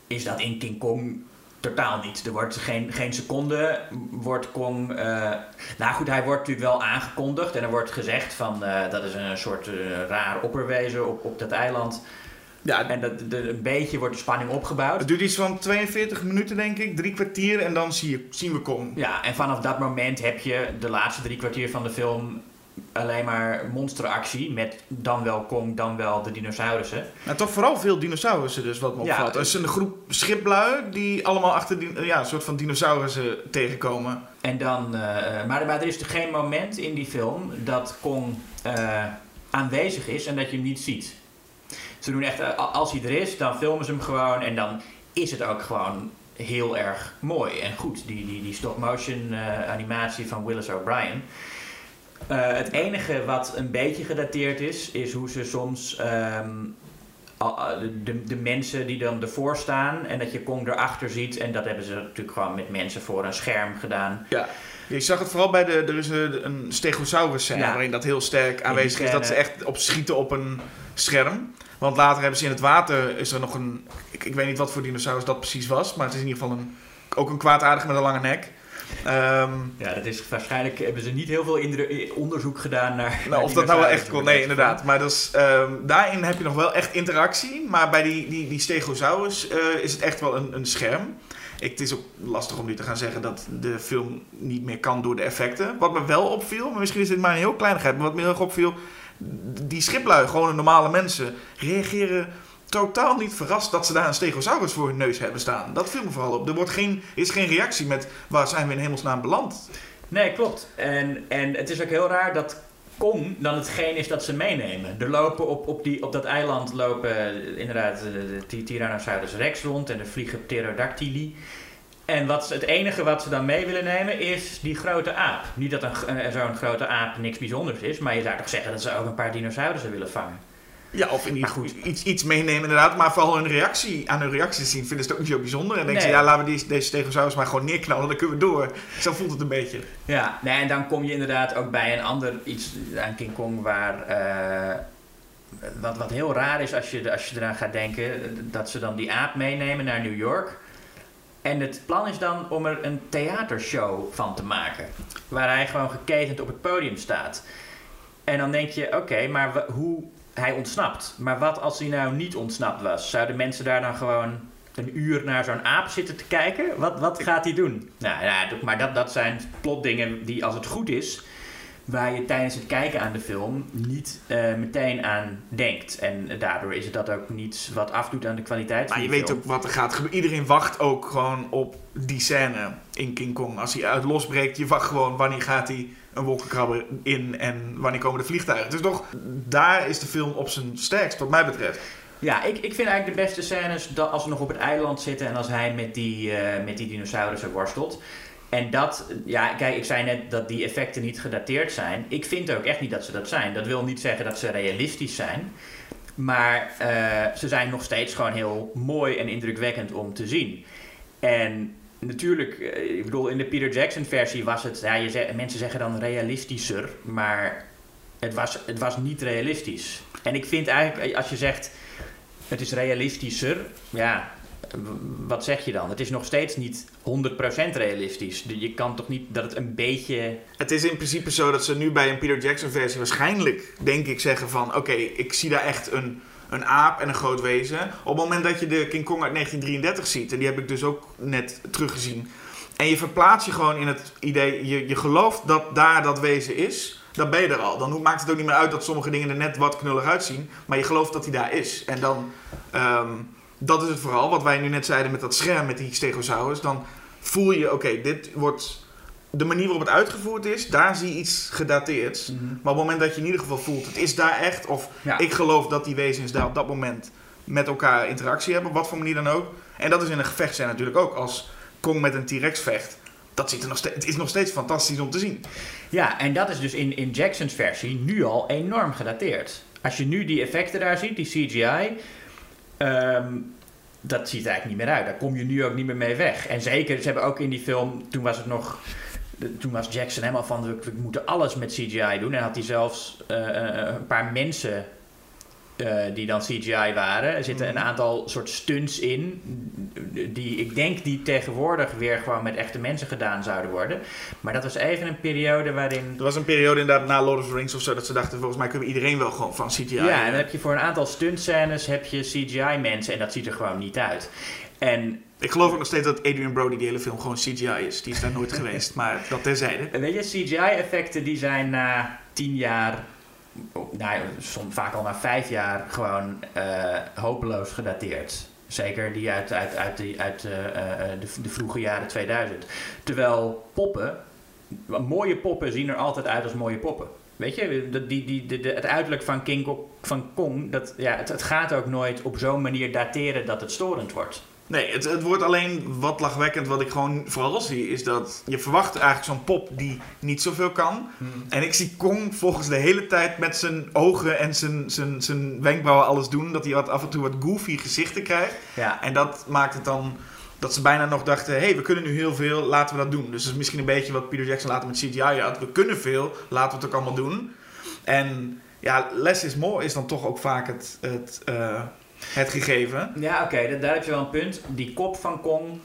Is dat in King Kong totaal niet. Er wordt geen, geen seconde wordt Kong... eh, nou goed, hij wordt natuurlijk wel aangekondigd en er wordt gezegd van... eh, dat is een soort eh, raar opperwezen op, op dat eiland. Ja, En dat, de, een beetje wordt de spanning opgebouwd. het duurt iets van 42 minuten, denk ik. Drie kwartier en dan zie je, zien we Kong. Ja, en vanaf dat moment heb je de laatste drie kwartier van de film alleen maar monsteractie met dan wel Kong, dan wel de dinosaurussen. Nou, toch vooral veel dinosaurussen dus, wat me Ja. opvalt. Er is een groep schiplui die allemaal achter die, ja, een soort van dinosaurussen tegenkomen. En dan, eh, maar, maar er is geen moment in die film dat Kong eh, aanwezig is en dat je hem niet ziet. Ze doen echt, als hij er is, dan filmen ze hem gewoon en dan is het ook gewoon heel erg mooi en goed. Die, die, die stop-motion eh, animatie van Willis O'Brien. Eh, het enige wat een beetje gedateerd is, is hoe ze soms ehm, de, de mensen die dan ervoor staan en dat je Kong erachter ziet. En dat hebben ze natuurlijk gewoon met mensen voor een scherm gedaan. Ja. Je zag het vooral bij de, er is een, een stegosaurus scène Ja. waarin dat heel sterk aanwezig is. Dat ze echt op schieten op een scherm. Want later hebben ze in het water, is er nog een, ik, ik weet niet wat voor dinosaurus dat precies was. Maar het is in ieder geval een, ook een kwaadaardige met een lange nek. Ehm, Ja, dat is waarschijnlijk hebben ze niet heel veel onderzoek gedaan naar. Nou, of dat nou wel echt kon, nee, inderdaad. Maar dat is, ehm, daarin heb je nog wel echt interactie. Maar bij die, die, die Stegosaurus eh, is het echt wel een, een scherm. Het is ook lastig om nu te gaan zeggen dat de film niet meer kan door de effecten. Wat me wel opviel, maar misschien is dit maar een heel kleinigheid, maar wat me heel erg opviel, die schiplui, gewoon normale mensen, reageren totaal niet verrast dat ze daar een stegosaurus voor hun neus hebben staan. Dat viel me vooral op. Er wordt geen, is geen reactie met waar zijn we in hemelsnaam beland. Nee, klopt. En, en het is ook heel raar dat Kong dan hetgeen is dat ze meenemen. Er lopen op, op, die, op dat eiland lopen eh, inderdaad de, de Tyrannosaurus rex rond en er vliegen pterodactyli. En wat, het enige wat ze dan mee willen nemen is die grote aap. Niet dat een, eh, zo'n grote aap niks bijzonders is, maar je zou toch zeggen dat ze ook een paar dinosaurussen willen vangen. Ja, of in ieder geval iets, iets meenemen inderdaad. Maar vooral hun reactie, aan hun reacties zien vinden ze het ook niet zo bijzonder. En denken Nee. ze, ja, laten we deze stegosaurus maar gewoon neerknallen, dan kunnen we door. Zo voelt het een beetje. Ja, nee, en dan kom je inderdaad ook bij een ander iets aan King Kong waar. eh, wat, wat heel raar is als je, als je eraan gaat denken, dat ze dan die aap meenemen naar New York. En het plan is dan om er een theatershow van te maken. Waar hij gewoon geketend op het podium staat. En dan denk je, oké, maar hoe hij ontsnapt. Maar wat als hij nou niet ontsnapt was? Zouden mensen daar dan gewoon een uur naar zo'n aap zitten te kijken? Wat, wat gaat hij doen? Nou ja, maar dat, dat zijn plotdingen die, als het goed is, waar je tijdens het kijken aan de film niet eh, meteen aan denkt. En daardoor is het dat ook niet wat afdoet aan de kwaliteit Maar je weet film. ook wat er gaat gebeuren. Iedereen wacht ook gewoon op die scène in King Kong. Als hij uit losbreekt, je wacht gewoon wanneer gaat hij een wolkenkrabber in en wanneer komen de vliegtuigen. Dus toch, daar is de film op zijn sterkst, wat mij betreft. Ja, ik, ik vind eigenlijk de beste scènes dat als we nog op het eiland zitten en als hij met die, eh, met die dinosaurussen worstelt. En dat, ja, kijk, ik zei net dat die effecten niet gedateerd zijn. Ik vind ook echt niet dat ze dat zijn. Dat wil niet zeggen dat ze realistisch zijn. Maar eh, ze zijn nog steeds gewoon heel mooi en indrukwekkend om te zien. En natuurlijk, eh, ik bedoel, in de Peter Jackson versie was het, ja, je mensen zeggen dan realistischer, maar het was, het was niet realistisch. En ik vind eigenlijk, als je zegt, het is realistischer, ja, wat zeg je dan? Het is nog steeds niet 100% realistisch. Je kan toch niet dat het een beetje. Het is in principe zo dat ze nu bij een Peter Jackson versie waarschijnlijk, denk ik, zeggen van... Oké, ik zie daar echt een, een aap en een groot wezen. Op het moment dat je de King Kong uit 1933 ziet, en die heb ik dus ook net teruggezien... En je verplaatst je gewoon in het idee, je, je gelooft dat daar dat wezen is... Dan ben je er al. Dan maakt het ook niet meer uit dat sommige dingen er net wat knullig uitzien. Maar je gelooft dat hij daar is. En dan, ehm, dat is het vooral. Wat wij nu net zeiden met dat scherm met die stegosaurus. Dan voel je, oké, dit wordt de manier waarop het uitgevoerd is, daar zie je iets gedateerd. Maar op het moment dat je in ieder geval voelt, het is daar echt, of Ja. ik geloof dat die wezens daar op dat moment met elkaar interactie hebben, op wat voor manier dan ook. En dat is in een gevecht zijn natuurlijk ook. Als Kong met een T-Rex vecht, dat ziet er nog steeds, het is nog steeds fantastisch om te zien. Ja, en dat is dus in, in Jackson's versie nu al enorm gedateerd. Als je nu die effecten daar ziet, die CGI, ehm, dat ziet er eigenlijk niet meer uit. Daar kom je nu ook niet meer mee weg. En zeker, ze hebben ook in die film, toen was het nog. De- Toen was Jackson helemaal van, we, we moeten alles met CGI doen. En had hij zelfs eh, eh, een paar mensen eh, die dan CGI waren. Er zitten een aantal soort stunts in. Die ik denk die tegenwoordig weer gewoon met echte mensen gedaan zouden worden. Maar dat was even een periode waarin. Er was een periode inderdaad na Lord of the Rings of zo, dat ze dachten, volgens mij kunnen we iedereen wel gewoon van CGI. Ja, en dan heb je voor een aantal stuntscènes heb je CGI-mensen en dat ziet er gewoon niet uit. En Ik geloof ook nog steeds dat Adrian Brody die hele film gewoon CGI is. Die is daar nooit geweest, maar dat terzijde. weet je, CGI-effecten die zijn na tien jaar, nou, ja, soms vaak al na vijf jaar, gewoon eh, hopeloos gedateerd. Zeker die uit, uit, uit, die, uit eh, eh, de, de vroege jaren 2000. Terwijl poppen, mooie poppen zien er altijd uit als mooie poppen. Weet je, die, die, het uiterlijk van King Kong, van Kong dat, ja, het, het gaat ook nooit op zo'n manier dateren dat het storend wordt. Nee, het, het wordt alleen wat lachwekkend. Wat ik gewoon vooral zie, is dat je verwacht eigenlijk zo'n pop die niet zoveel kan. En ik zie Kong volgens de hele tijd met zijn ogen en zijn, zijn, zijn wenkbrauwen alles doen. Dat hij wat, af en toe wat goofy gezichten krijgt. Ja, En dat maakt het dan dat ze bijna nog dachten: hé, hey, we kunnen nu heel veel, laten we dat doen. Dus dat is misschien een beetje wat Peter Jackson later met CGI had. We kunnen veel, laten we het ook allemaal doen. En ja, less is more is dan toch ook vaak het, het, eh, het gegeven. Ja, oké, da- daar heb je wel een punt. Die kop van Kong,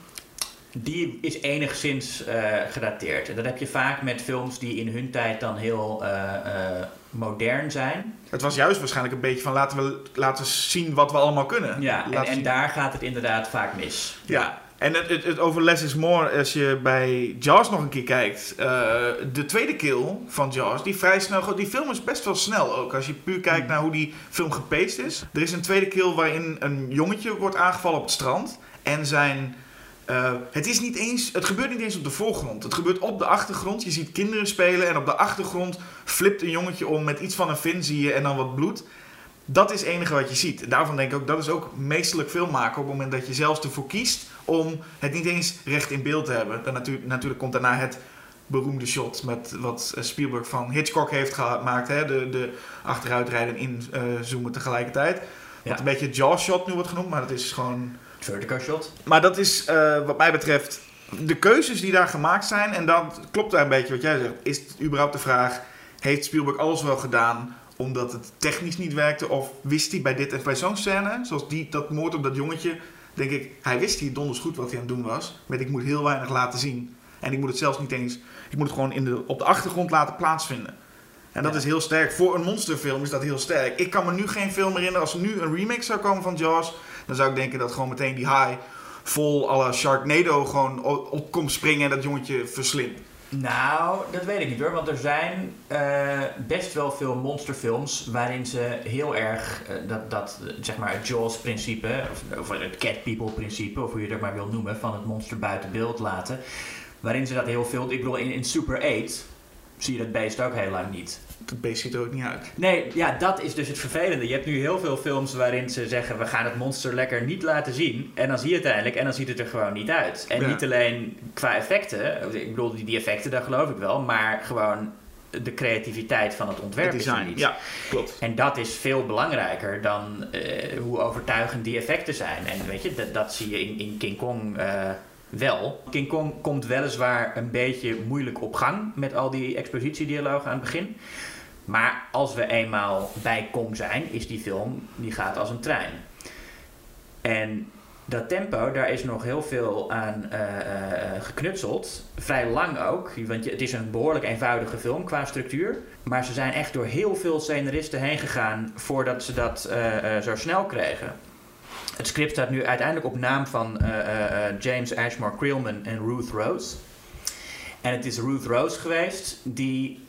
die is enigszins eh, gedateerd. En dat heb je vaak met films die in hun tijd dan heel eh, eh, modern zijn. Het was juist waarschijnlijk een beetje van laten we laten zien wat we allemaal kunnen. Ja, en, en daar gaat het inderdaad vaak mis. ja. En het, het, het over less is more, als je bij Jaws nog een keer kijkt. eh, de tweede kill van Jaws, die vrij snel... Die film is best wel snel ook. Als je puur kijkt naar hoe die film gepaced is. Er is een tweede kill waarin een jongetje wordt aangevallen op het strand. En zijn... eh, het, is niet eens, het gebeurt niet eens op de voorgrond. Het gebeurt op de achtergrond. Je ziet kinderen spelen en op de achtergrond flipt een jongetje om met iets van een vin zie je en dan wat bloed. Dat is het enige wat je ziet. Daarvan denk ik ook, dat is ook meestelijk filmmaken op het moment dat je zelfs ervoor kiest om het niet eens recht in beeld te hebben. Dan natuurlijk, natuurlijk komt daarna het beroemde shot met wat eh, Spielberg van Hitchcock heeft gemaakt. Hè? De, de achteruitrijden en inzoomen tegelijkertijd. Wat Ja. een beetje Jaws shot nu wordt genoemd, maar dat is gewoon Vertical shot. maar dat is eh, wat mij betreft de keuzes die daar gemaakt zijn. En dan klopt daar een beetje wat jij zegt. Is het überhaupt de vraag: heeft Spielberg alles wel gedaan omdat het technisch niet werkte? Of wist hij bij dit en bij zo'n scène, zoals die, dat moord op dat jongetje, denk ik, hij wist hier donders goed wat hij aan het doen was. Met ik moet heel weinig laten zien. En ik moet het zelfs niet eens, ik moet het gewoon in de, op de achtergrond laten plaatsvinden. En dat Ja. is heel sterk. Voor een monsterfilm is dat heel sterk. Ik kan me nu geen film herinneren. Als er nu een remake zou komen van Jaws, dan zou ik denken dat gewoon meteen die haai vol alle Sharknado gewoon op komt springen en dat jongetje verslindt. Nou, dat weet ik niet hoor. Want er zijn eh, best wel veel monsterfilms waarin ze heel erg eh, dat, dat zeg maar het Jaws-principe, of, of het Cat People-principe, of hoe je ook maar wil noemen, van het monster buiten beeld laten. Waarin ze dat heel veel. Ik bedoel, in, in Super 8 zie je dat beest ook heel lang niet. Dat beest ziet er ook niet uit. Nee, ja, dat is dus het vervelende. Je hebt nu heel veel films waarin ze zeggen: we gaan het monster lekker niet laten zien. En dan zie je het uiteindelijk en dan ziet het er gewoon niet uit. En Ja. niet alleen qua effecten, ik bedoel, die, die effecten, daar geloof ik wel, maar gewoon de creativiteit van het ontwerp Het is er niet. Ja, klopt. En dat is veel belangrijker dan eh, hoe overtuigend die effecten zijn. En weet je, dat, dat zie je in, in King Kong eh, wel. King Kong komt weliswaar een beetje moeilijk op gang met al die expositiedialogen aan het begin. Maar als we eenmaal bij Kong zijn, is die film, die gaat als een trein. En dat tempo, daar is nog heel veel aan eh, eh, geknutseld. Vrij lang ook, want het is een behoorlijk eenvoudige film qua structuur. Maar ze zijn echt door heel veel scenaristen heen gegaan voordat ze dat eh, eh, zo snel kregen. Het script staat nu uiteindelijk op naam van eh, eh, eh, James Ashmore Creelman en Ruth Rose. En het is Ruth Rose geweest die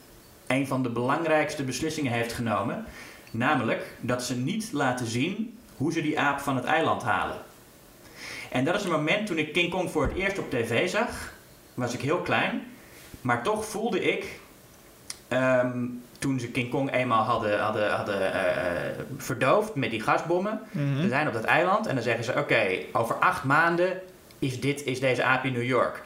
een van de belangrijkste beslissingen heeft genomen. Namelijk dat ze niet laten zien hoe ze die aap van het eiland halen. En dat is een moment toen ik King Kong voor het eerst op tv zag. Was ik heel klein. Maar toch voelde ik, ehm, toen ze King Kong eenmaal hadden, hadden, hadden eh, verdoofd met die gasbommen. We zijn op dat eiland en dan zeggen ze: Oké, over acht maanden is, dit, is deze aap in New York.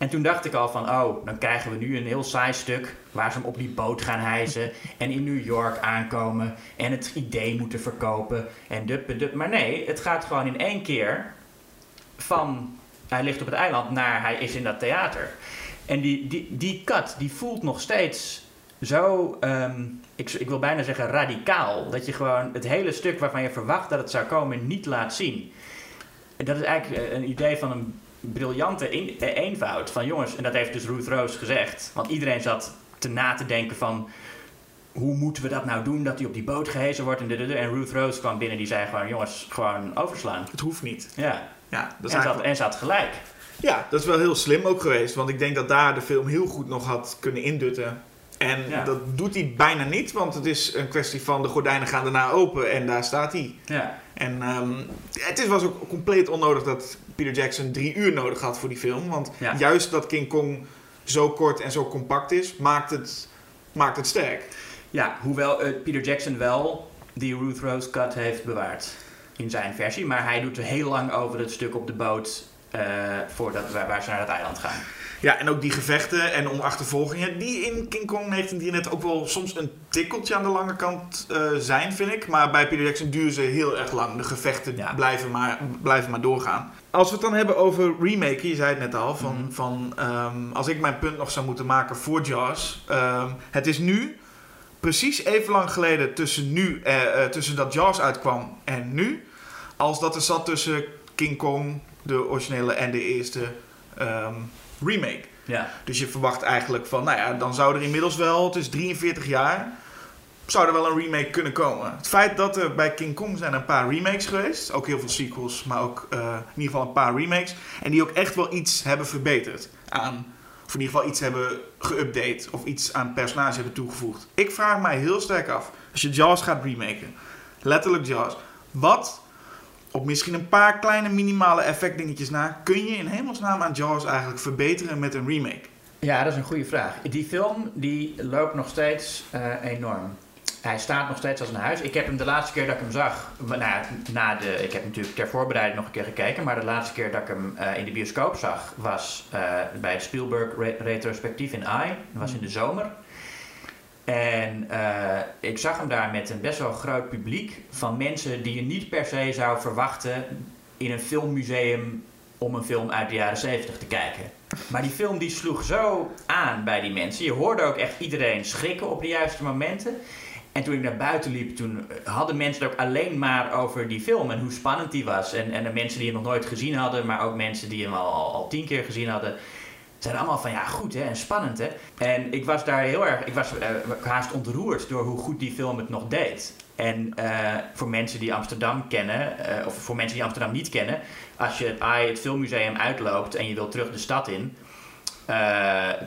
En toen dacht ik al van: Oh, dan krijgen we nu een heel saai stuk waar ze hem op die boot gaan hijsen en in New York aankomen en het idee moeten verkopen en dup dup. Maar nee, het gaat gewoon in één keer van hij ligt op het eiland naar hij is in dat theater. En die, die, die cut, die voelt nog steeds zo, ehm, ik, ik wil bijna zeggen radicaal. Dat je gewoon het hele stuk waarvan je verwacht dat het zou komen niet laat zien. En dat is eigenlijk een idee van een briljante een- eh, eenvoud. Van jongens, en dat heeft dus Ruth Rose gezegd. Want iedereen zat te na te denken van... Hoe moeten we dat nou doen, dat hij op die boot gehezen wordt? En, en Ruth Rose kwam binnen die zei gewoon... Jongens, gewoon overslaan. Het hoeft niet. Ja, Ja, dat en is ze, had, eigenlijk... en ze had gelijk. ja, dat is wel heel slim ook geweest. Want ik denk dat daar de film heel goed nog had kunnen indutten. En Ja. dat doet hij bijna niet, want het is een kwestie van de gordijnen gaan daarna open en daar staat hij. Ja, En ehm, het is, was ook compleet onnodig dat Peter Jackson drie uur nodig had voor die film. Want Ja. juist dat King Kong zo kort en zo compact is, maakt het, maakt het sterk. ja hoewel eh, Peter Jackson wel die Ruth Rose cut heeft bewaard in zijn versie. Maar hij doet er heel lang over het stuk op de boot eh, voordat, waar, waar ze naar het eiland gaan. Ja, en ook die gevechten en om achtervolgingen, die in King Kong 1933 ook wel soms een tikkeltje aan de lange kant eh, zijn, vind ik. Maar bij Peter Jackson duren ze heel erg lang. De gevechten Ja. blijven, maar, blijven maar doorgaan. Als we het dan hebben over remaken, je zei het net al, van, Mhm. van ehm, als ik mijn punt nog zou moeten maken voor Jaws. ehm, het is nu precies even lang geleden tussen, nu, eh, eh, tussen dat Jaws uitkwam en nu, als dat er zat tussen King Kong, de originele, en de eerste ehm, remake. Ja, Dus je verwacht eigenlijk van, nou ja, dan zou er inmiddels wel, het is 43 jaar, zou er wel een remake kunnen komen. Het feit dat er bij King Kong zijn een paar remakes geweest. Ook heel veel sequels, maar ook eh, in ieder geval een paar remakes. En die ook echt wel iets hebben verbeterd aan... Of in ieder geval iets hebben geüpdate of iets aan personage hebben toegevoegd. Ik vraag mij heel sterk af, als je Jaws gaat remaken, letterlijk Jaws, wat op misschien een paar kleine minimale effectdingetjes na, kun je in hemelsnaam aan Jaws eigenlijk verbeteren met een remake? Ja, dat is een goede vraag. Die film die loopt nog steeds eh, enorm. Hij staat nog steeds als een huis. Ik heb hem de laatste keer dat ik hem zag, nou, ja, na de, ik heb natuurlijk ter voorbereiding nog een keer gekeken, maar de laatste keer dat ik hem eh, in de bioscoop zag was eh, bij het Spielberg re- retrospectief in AI. Dat was in de zomer. En eh, ik zag hem daar met een best wel groot publiek van mensen die je niet per se zou verwachten in een filmmuseum om een film uit de jaren 70 te kijken. Maar die film die sloeg zo aan bij die mensen. Je hoorde ook echt iedereen schrikken op de juiste momenten. En toen ik naar buiten liep, toen hadden mensen het ook alleen maar over die film en hoe spannend die was. En, en de mensen die hem nog nooit gezien hadden, maar ook mensen die hem al, al, al tien keer gezien hadden, zeiden allemaal van ja, goed hè, en spannend hè. En ik was daar heel erg, ik was eh, haast ontroerd door hoe goed die film het nog deed. En eh, voor mensen die Amsterdam kennen, eh, of voor mensen die Amsterdam niet kennen, als je het, AI, het filmmuseum uitloopt en je wilt terug de stad in,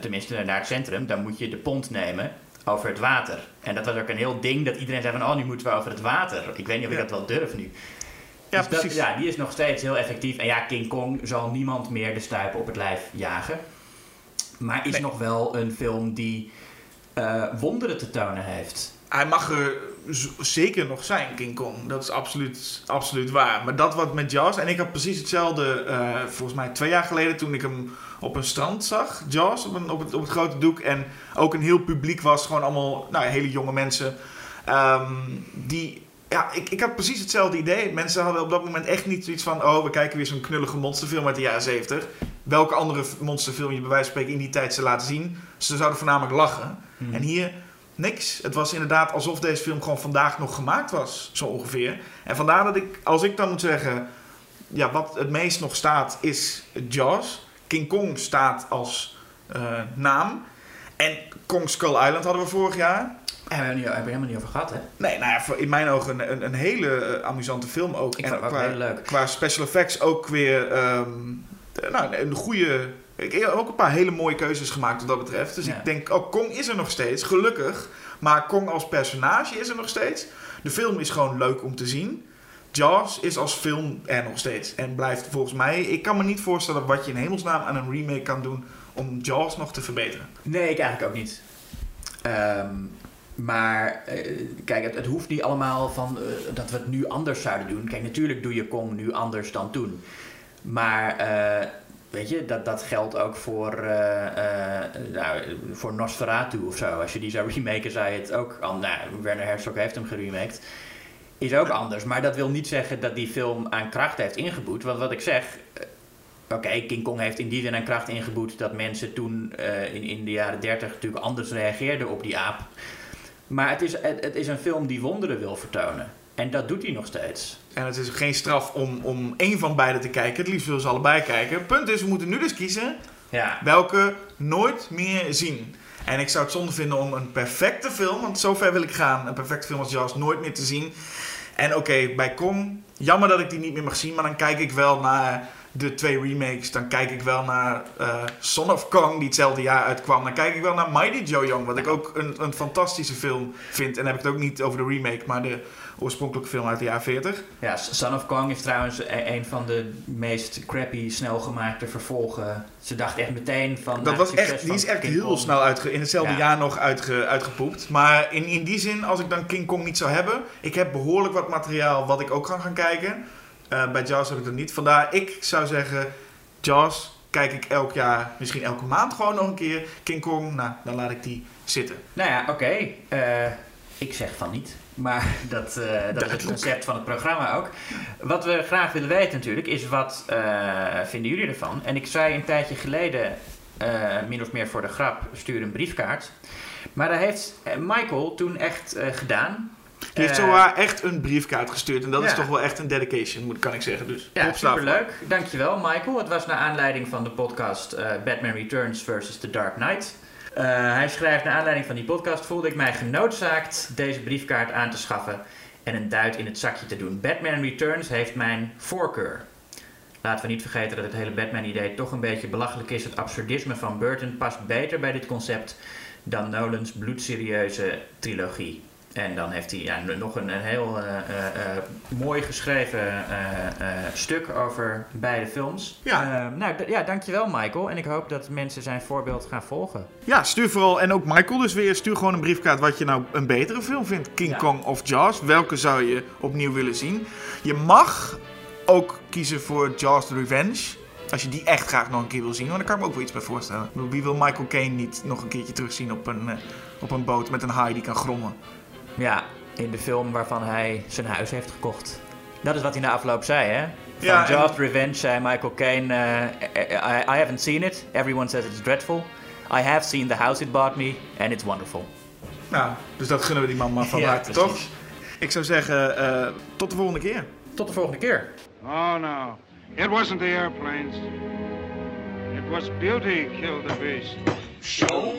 tenminste naar het centrum, dan moet je de pont nemen over het water. En dat was ook een heel ding dat iedereen zei van, oh nu moeten we over het water. Ik weet niet of ik Ja. dat wel durf nu. Ja, Dus dat- precies. ja, die is nog steeds heel effectief. En ja, King Kong zal niemand meer de stuipen op het lijf jagen. Maar is Nee. nog wel een film die eh, wonderen te tonen heeft. Hij mag er zeker nog zijn, King Kong. Dat is absoluut, absoluut waar. Maar dat wat met Jaws... En ik had precies hetzelfde, eh, volgens mij twee jaar geleden... toen ik hem op een strand zag, Jaws, op, een, op, het, op het grote doek. En ook een heel publiek was, gewoon allemaal nou, hele jonge mensen. ehm, die... Ja, ik, ik had precies hetzelfde idee. Mensen hadden op dat moment echt niet zoiets van... oh, we kijken weer zo'n knullige monsterfilm uit de jaren 70. Welke andere monsterfilm je bij wijze van spreken in die tijd zou laten zien. Ze zouden voornamelijk lachen. En hier niks. Het was inderdaad alsof deze film gewoon vandaag nog gemaakt was, zo ongeveer. En vandaar dat ik, als ik dan moet zeggen, ja, wat het meest nog staat is Jaws. King Kong staat als eh, naam. En Kong Skull Island hadden we vorig jaar. Hebben we het niet- helemaal niet over gehad, hè? Nee, nou ja, voor- in mijn ogen een, een, een hele eh, amusante film ook. Ik vond het ook qua, heel leuk. qua special effects ook weer ehm, eh, nou, een goede... Ik heb ook een paar hele mooie keuzes gemaakt wat dat betreft. Dus Ja. ik denk, oh, Kong is er nog steeds, gelukkig. Maar Kong als personage is er nog steeds. De film is gewoon leuk om te zien. Jaws is als film er nog steeds. En blijft volgens mij... Ik kan me niet voorstellen wat je in hemelsnaam aan een remake kan doen... om Jaws nog te verbeteren. Nee, ik eigenlijk ook niet. Ehm, maar eh, kijk, het, het hoeft niet allemaal van eh, dat we het nu anders zouden doen. Kijk, natuurlijk doe je Kong nu anders dan toen. Maar eh, weet je, dat, dat geldt ook voor, eh, eh, nou, voor Nosferatu of zo. Als je die zou remaken, zou je het ook... Al, nou, Werner Herzog heeft hem geremaked. Is ook anders. Maar dat wil niet zeggen dat die film aan kracht heeft ingeboet. Want wat ik zeg... Oké, King Kong heeft in die zin aan kracht ingeboet dat mensen toen in, in de jaren 30 natuurlijk anders reageerden op die aap. Maar het is, het is een film die wonderen wil vertonen. En dat doet hij nog steeds. En het is geen straf om, om één van beide te kijken. Het liefst willen ze allebei kijken. Punt is, we moeten nu dus kiezen Ja. welke nooit meer zien. En ik zou het zonde vinden om een perfecte film, want zover wil ik gaan, een perfecte film als Jaws nooit meer te zien. En oké, bij Kong, jammer dat ik die niet meer mag zien, maar dan kijk ik wel naar de twee remakes. Dan kijk ik wel naar eh, Son of Kong, die hetzelfde jaar uitkwam. Dan kijk ik wel naar Mighty Joe Young, wat ik ook een, een fantastische film vind. En dan heb ik het ook niet over de remake, maar de oorspronkelijke film uit de jaren 40. ja, Son of Kong is trouwens e- een van de meest crappy, snel gemaakte vervolgen. Ze dachten echt meteen van... Dat nou, was echt, die is echt King heel Kong. snel uitge, in hetzelfde Ja. jaar nog uitge, uitgepoept. Maar in, in die zin, als ik dan King Kong niet zou hebben, ik heb behoorlijk wat materiaal wat ik ook kan gaan kijken. Eh, bij Jaws heb ik dat niet. Vandaar, ik zou zeggen, Jaws kijk ik elk jaar, misschien elke maand gewoon nog een keer. King Kong, nou, dan laat ik die zitten. Nou ja, oké. Eh, ik zeg van niet. Maar dat, eh, dat is het concept van het programma ook. Wat we graag willen weten natuurlijk is wat eh, vinden jullie ervan? En ik zei een tijdje geleden, eh, min of meer voor de grap, stuur een briefkaart. Maar dat heeft Michael toen echt gedaan. Die heeft zowaar echt een briefkaart gestuurd. En dat is toch wel echt een dedication, moet, kan ik zeggen. Dus Ja, superleuk. Dankjewel Michael. Het was naar aanleiding van de podcast Batman Returns versus The Dark Knight. Eh, hij schrijft, naar aanleiding van die podcast voelde ik mij genoodzaakt deze briefkaart aan te schaffen en een duit in het zakje te doen. Batman Returns heeft mijn voorkeur. Laten we niet vergeten dat het hele Batman-idee toch een beetje belachelijk is. Het absurdisme van Burton past beter bij dit concept dan Nolans bloedserieuze trilogie. En dan heeft hij ja, nog een, een heel uh, uh, uh, mooi geschreven stuk over beide films. Ja. nou ja, dankjewel Michael. En ik hoop dat mensen zijn voorbeeld gaan volgen. Ja, stuur vooral, en ook Michael dus weer, stuur gewoon een briefkaart wat je nou een betere film vindt. King Ja. Kong of Jaws. Welke zou je opnieuw willen zien? Je mag ook kiezen voor Jaws The Revenge. Als je die echt graag nog een keer wil zien. Want daar kan ik me ook wel iets bij voorstellen. Wie wil Michael Caine niet nog een keertje terugzien op een, eh, op een boot met een haai die kan grommen? Ja, in de film waarvan hij zijn huis heeft gekocht. Dat is wat hij na afloop zei, hè? Van Ja, en- Jaws Revenge zei Michael Caine... eh, I, I haven't seen it. Everyone says it's dreadful. I have seen the house it bought me. And it's wonderful. Nou, dus dat gunnen we die man maar van Ja, harte, toch? Ik zou zeggen, eh, tot de volgende keer. Tot de volgende keer. Oh, no. It wasn't the airplanes. It was beauty killed the beast. Show